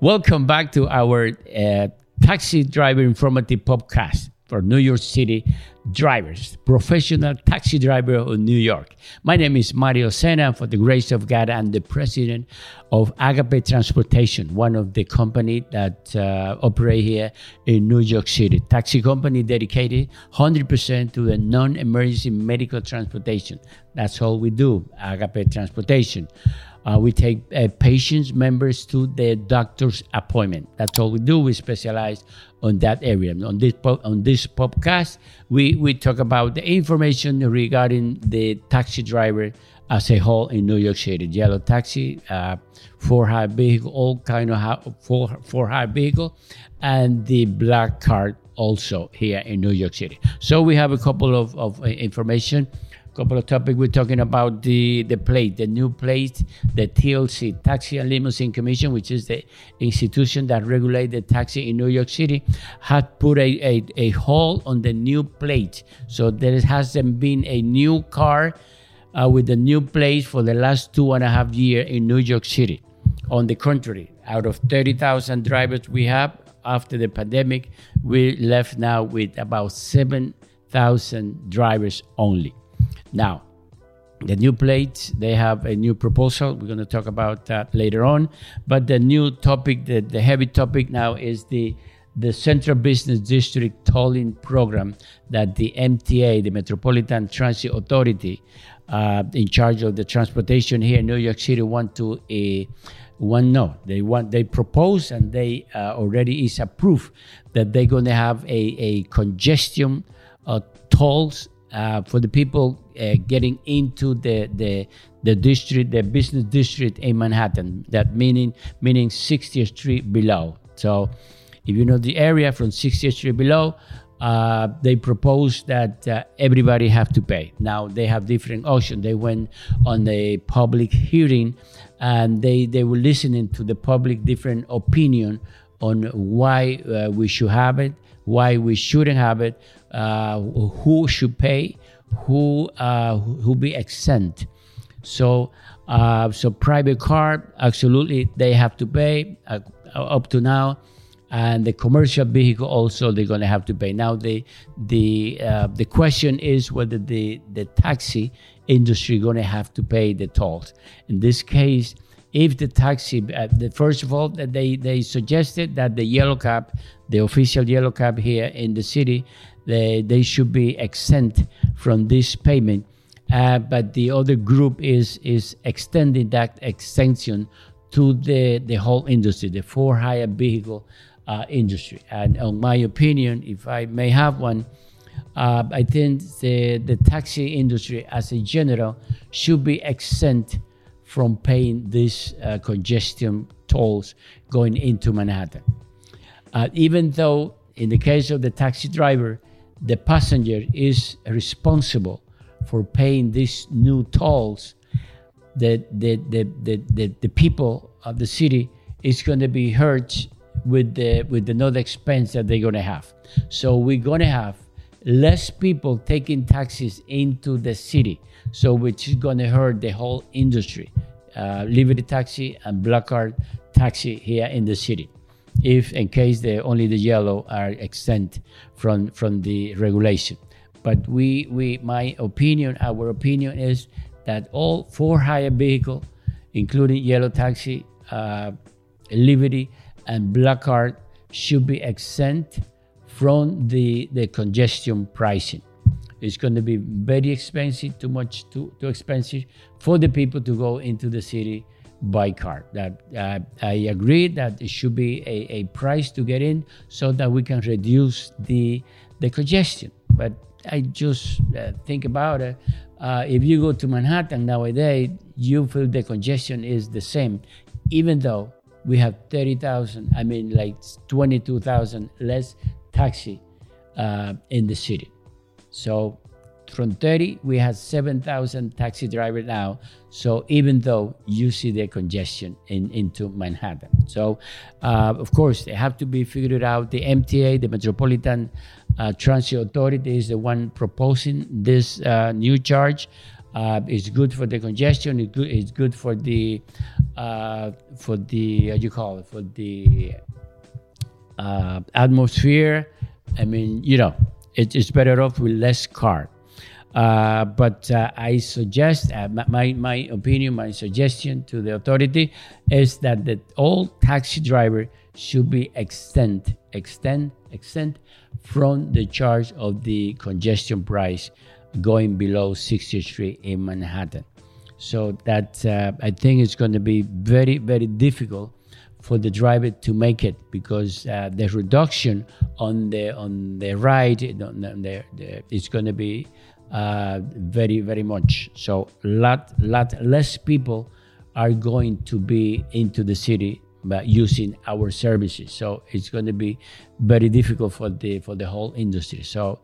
Welcome back to our uh, taxi driver informative podcast for New York City drivers, professional taxi driver of New York. My name is Mario Sena. For the grace of God, I'm the president of Agape Transportation, one of the company that uh, operate here in New York City. Taxi company dedicated 100% to the non-emergency medical transportation. That's all we do, Agape Transportation. Uh, we take uh, patients, members to their doctor's appointment. That's all we do. We specialize on that area. On this po- on this podcast, we, we talk about the information regarding the taxi driver as a whole in New York City. Yellow taxi, uh, for hire vehicle, all kind of ha- for for hire vehicle, and the black card also here in New York City. So we have a couple of, of uh, information couple of topics we're talking about the the plate the new plate the tlc taxi and limousine commission which is the institution that regulates the taxi in new york city had put a, a, a hold on the new plate. So there hasn't been a new car uh, with the new plate for the last two and a half years in new york city. On the contrary out of 30000 drivers we have after the pandemic we're left now with about 7000 drivers only now, the new plates, they have a new proposal. We're going to talk about that later on. But the new topic, the, the heavy topic now is the the Central Business District tolling program that the MTA, the Metropolitan Transit Authority, uh, in charge of the transportation here in New York City, want to uh, want no, they want they propose and they uh, already is approved that they're going to have a a congestion uh, tolls uh, for the people uh, getting into the, the the district, the business district in Manhattan. That meaning meaning 60th Street below. So, if you know the area from 60th Street below, uh, they propose that uh, everybody have to pay. Now they have different options. They went on a public hearing, and they they were listening to the public different opinion on why uh, we should have it, why we shouldn't have it, uh, who should pay, who uh, who be exempt. So uh, so private car absolutely they have to pay uh, up to now, and the commercial vehicle also they're going to have to pay. Now the the uh, the question is whether the the taxi industry going to have to pay the tolls. In this case, if the taxi, uh, the, first of all, they, they suggested that the yellow cab, the official yellow cab here in the city, they, they should be exempt from this payment. Uh, but the other group is is extending that extension to the, the whole industry, the for hire vehicle uh, industry. And in my opinion, if I may have one, uh, I think the, the taxi industry as a general should be exempt from paying these uh, congestion tolls going into Manhattan. Uh, even though, in the case of the taxi driver, the passenger is responsible for paying these new tolls, the, the, the, the, the, the people of the city is going to be hurt with the with another expense that they're going to have. So we're going to have less people taking taxis into the city, so which is going to hurt the whole industry, uh, Liberty Taxi and Black Card Taxi here in the city. If in case the only the yellow are exempt from from the regulation, but we we my opinion, our opinion is that all four hire vehicle, including yellow taxi, uh, Liberty, and Black Card, should be exempt from the, the congestion pricing. It's going to be very expensive, too much, too, too expensive for the people to go into the city by car. That uh, I agree that it should be a, a price to get in so that we can reduce the the congestion. But I just uh, think about it. Uh, if you go to Manhattan nowadays, you feel the congestion is the same, even though we have 30,000, I mean, like 22,000 less taxi uh, in the city. So from 30, we have 7,000 taxi drivers now. So even though you see the congestion in, into Manhattan. So, uh, of course, they have to be figured out. The MTA, the Metropolitan uh, Transit Authority, is the one proposing this uh, new charge. Uh, it's good for the congestion. It's good. It's good for the uh, for the how you call it for the uh, atmosphere. I mean, you know, it, it's better off with less car. Uh, but uh, I suggest, uh, my, my opinion, my suggestion to the authority is that the, all taxi driver should be extend, extend, extend from the charge of the congestion price going below 60th Street in Manhattan. So that uh, I think it's going to be very, very difficult for the driver to make it because uh, the reduction on the on the ride on the, the, it's going to be uh, very very much. So lot lot less people are going to be into the city but using our services. So it's going to be very difficult for the for the whole industry. So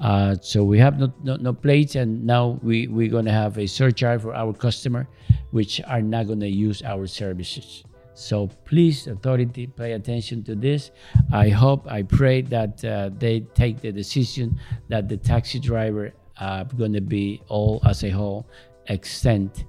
uh, so we have no, no, no, plates and now we, we're going to have a surcharge for our customer which are not going to use our services. So please, authority, pay attention to this. I hope, I pray that uh, they take the decision that the taxi driver are going to be all as a whole exempt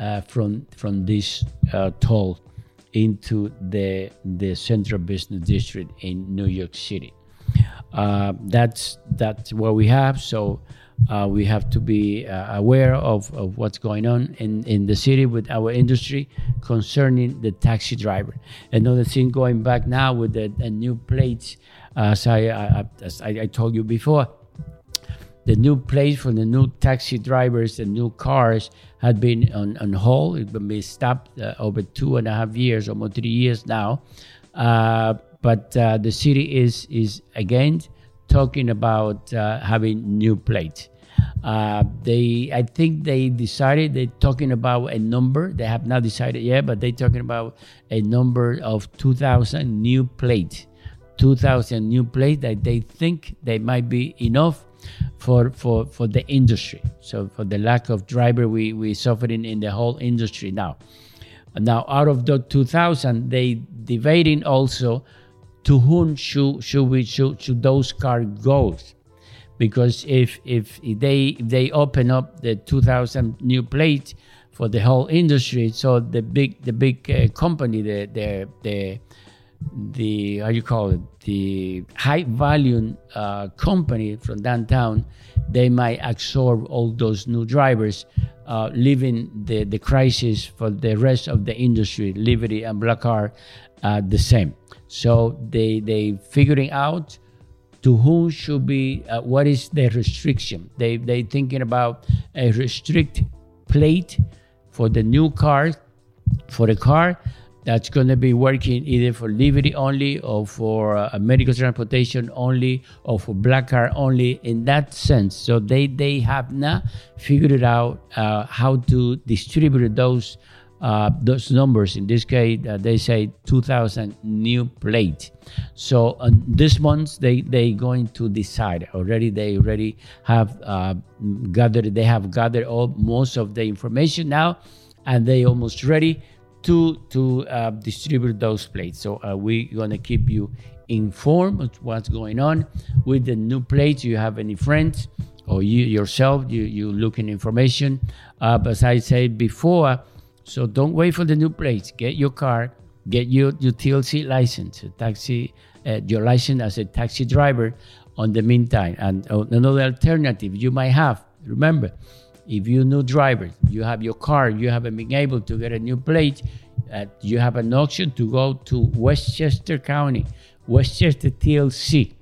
uh, from from this uh, toll into the the central business district in New York City. Uh, that's that's what we have. So uh, we have to be uh, aware of, of what's going on in, in the city with our industry concerning the taxi driver. Another thing going back now with the, the new plates, as I, I, as I, I told you before, the new plates for the new taxi drivers, and new cars had been on, on hold. It's been stopped uh, over two and a half years, almost three years now. Uh, but uh, the city is is again talking about uh, having new plates. Uh, they, I think they decided they're talking about a number. They have not decided yet, but they're talking about a number of 2,000 new plates. 2,000 new plates that they think they might be enough for for for the industry. So for the lack of driver, we we suffering in the whole industry now. Now out of the 2,000, they debating also to whom should should we should, should those cars go because if if they if they open up the 2000 new plates for the whole industry so the big the big uh, company the the the the how you call it the high volume uh, company from downtown they might absorb all those new drivers uh, leaving the the crisis for the rest of the industry liberty and black car uh, the same so they they figuring out to who should be uh, what is the restriction. They they thinking about a restrict plate for the new car for the car that's going to be working either for liberty only or for uh, medical transportation only or for black car only in that sense so they they have not figured out uh, how to distribute those uh, those numbers. In this case, uh, they say 2,000 new plates. So this month they they going to decide already. They already have uh, gathered. They have gathered all most of the information now, and they almost ready to to uh, distribute those plates. So uh, we're gonna keep you informed of what's going on with the new plates. You have any friends? Or you yourself, you you looking information. but as I said before, so don't wait for the new plates. Get your car, get your, your TLC license, taxi, uh, your license as a taxi driver on the meantime. And uh, another alternative you might have, remember, if you new driver, you have your car, you haven't been able to get a new plate, uh, you have an option to go to Westchester County, Westchester TLC.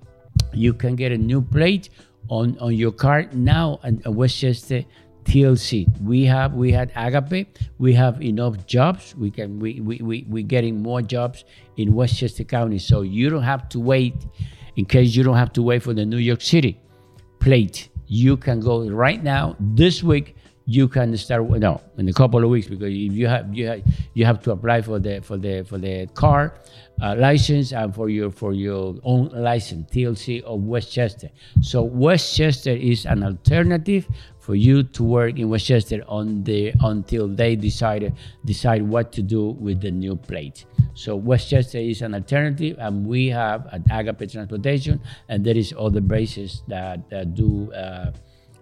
You can get a new plate on, on your car now at Westchester TLC. We have we had Agape. We have enough jobs. We can we we we we're getting more jobs in Westchester County. So you don't have to wait. In case you don't have to wait for the New York City plate, you can go right now this week. You can start no in a couple of weeks because if you have you have you have to apply for the for the for the car uh, license and for your for your own license TLC of Westchester. So Westchester is an alternative for you to work in Westchester on the until they decide decide what to do with the new plate. So Westchester is an alternative, and we have at Agape Transportation, and there is other bases that, that do uh,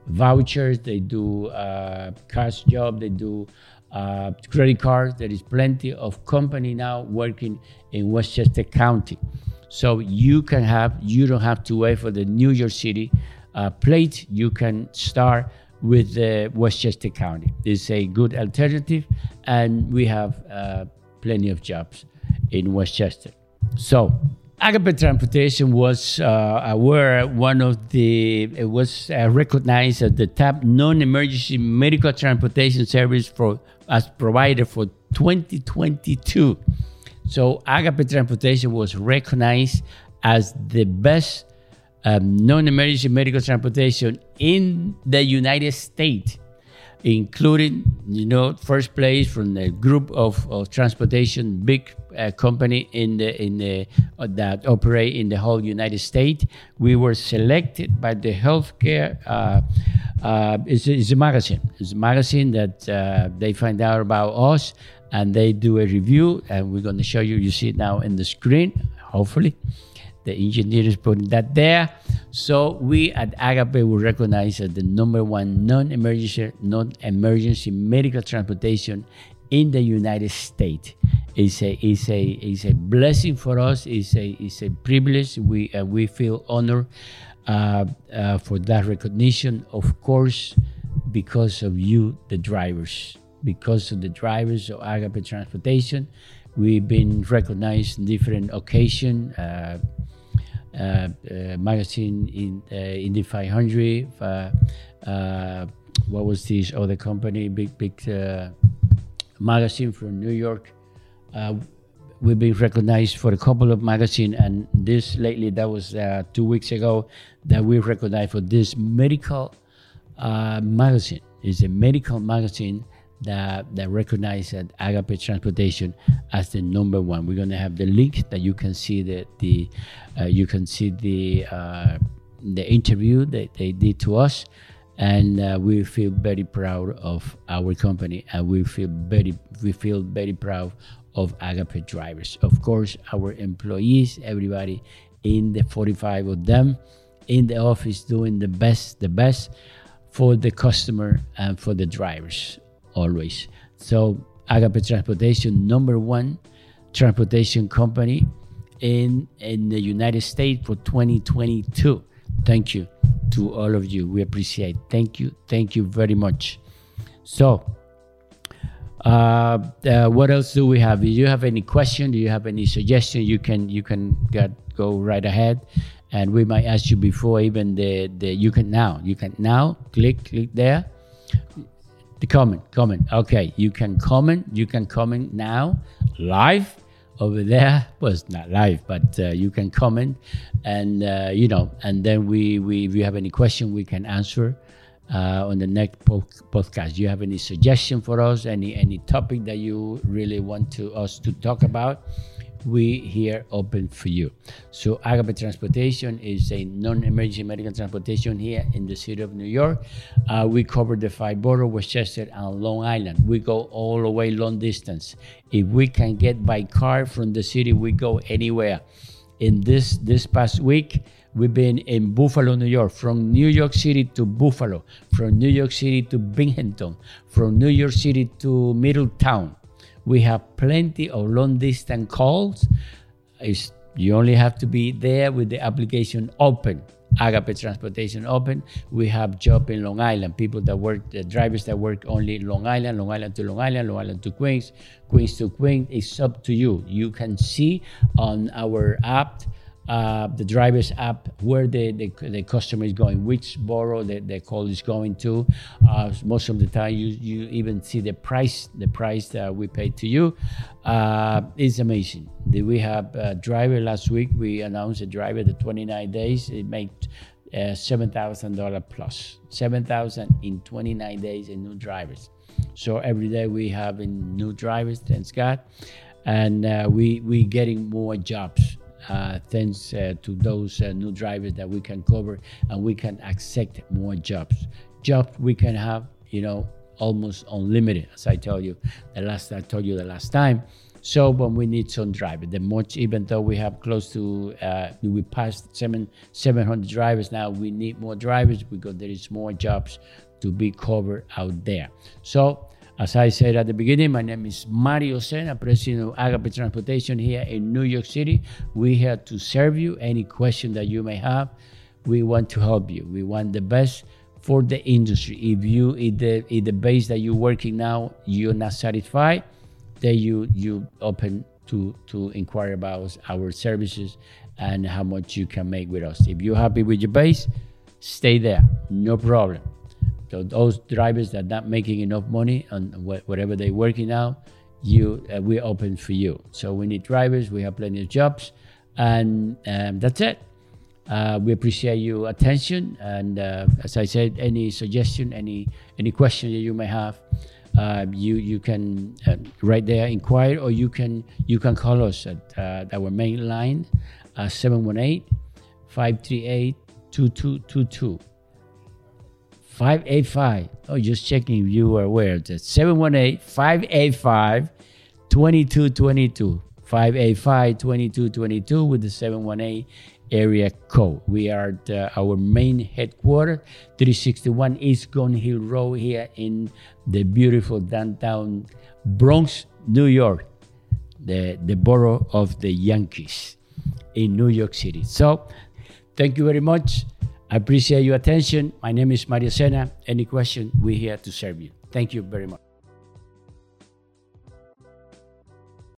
vouchers, they do uh, cash job, they do uh, credit cards. There is plenty of company now working in Westchester County. So you can have, you don't have to wait for the New York City uh, plate. You can start with the Westchester County. It's a good alternative, and we have uh, plenty of jobs in Westchester. So Agape Transportation was uh, one of the it was uh, recognized as the top non-emergency medical transportation service for as provider for 2022. So Agape Transportation was recognized as the best um, non-emergency medical transportation in the United States including you know first place from the group of, of transportation big uh, company in the in the uh, that operate in the whole United States. We were selected by the healthcare. Uh, uh it's, it's, a magazine. It's a magazine that uh, they find out about us and they do a review. And we're going to show you. You see it now in the screen. Hopefully, the engineer is putting that there. So we at Agape will recognize as the number one non-emergency non-emergency medical transportation in the United States. It's a it's a it's a blessing for us. It's a it's a privilege. We uh, we feel honored uh, uh, for that recognition. Of course, because of you, the drivers, because of the drivers of Agape Transportation, we've been recognized in different occasions. Uh, uh, magazine in uh, Indy 500. what was this other company? Big big magazine from New York. we've been recognized for a couple of magazines, and this lately that was two weeks ago that we recognized for this medical magazine. It's a medical magazine that that recognize Agape Transportation as the number one. We're gonna have the link that you can see the the uh, you can see the uh, the interview that they did to us, and uh, we feel very proud of our company, and we feel very we feel very proud of Agape drivers. Of course, our employees, everybody in the 45 of them in the office doing the best the best for the customer and for the drivers always. So Agape Transportation, number one transportation company in in the United States for 2022. Thank you to all of you. We appreciate. Thank you. Thank you very much. So, uh, uh, what else do we have? Do you have any question? Do you have any suggestion? You can you can get, go right ahead, and we might ask you before even the the you can now you can now click click there the comment, comment. Okay, you can comment. You can comment now, live over there. Well, not live, but uh, you can comment, and uh, you know, and then we, we, if you have any question, we can answer uh, on the next po- podcast. You have any suggestion for us? Any any topic that you really want to us to talk about? We here open for you. So Agape Transportation is a non-emergency medical transportation here in the city of New York. Uh, we cover the five borough, Westchester, and Long Island. We go all the way long distance. If we can get by car from the city, we go anywhere. In this this past week, we've been in Buffalo, New York, from New York City to Buffalo, from New York City to Binghamton, from New York City to Middletown we have plenty of long distance calls. It's, you only have to be there with the application open. Agape Transportation open. We have job in Long Island. People that work, the drivers that work only Long Island, Long Island to Long Island, Long Island to Queens, Queens to Queens. It's up to you. You can see on our app uh, the driver's app where the, the, the, customer is going, which borough the, the call is going to. Uh, most of the time, you, you even see the price, the price that we pay to you. Uh, it's amazing. We have a driver last week? We announced a driver the 29 days. It made uh, $7,000 plus. 7,000 in 29 days in new drivers. So every day we have new drivers, thanks God. And uh, we we getting more jobs thanks uh, to those uh, new drivers that we can cover and we can accept more jobs. Jobs we can have, you know, almost unlimited. As I told you the last I told you the last time, So when we need some drivers, the much even though we have close to uh, we passed seven seven hundred drivers now, we need more drivers because there is more jobs to be covered out there. So as I said at the beginning, my name is Mario Sena, President of Agape Transportation here in New York City. We're here to serve you. Any question that you may have, we want to help you. We want the best for the industry. If you if the if the base that you're working now you're not satisfied, then you you open to to inquire about our services and how much you can make with us. If you're happy with your base, stay there, no problem. So those drivers that are not making enough money on whatever they're working now, you uh, we're open for you. So we need drivers. We have plenty of jobs, and um, that's it. Uh, we appreciate your attention, and uh, as I said, any suggestion, any any question that you may have, uh, you you can uh, right there inquire, or you can you can call us at uh, our main line, 718 538 2222. 585. Oh, just checking if you were aware. That's 718 585 2222. 585 2222 with the 718 area code. We are the, uh, our main headquarters, 361 East Gun Hill Road here in the beautiful downtown Bronx, New York, the, the borough of the Yankees in New York City. So, thank you very much. I appreciate your attention. My name is Mario Sena. Any question, we're here to serve you. Thank you very much.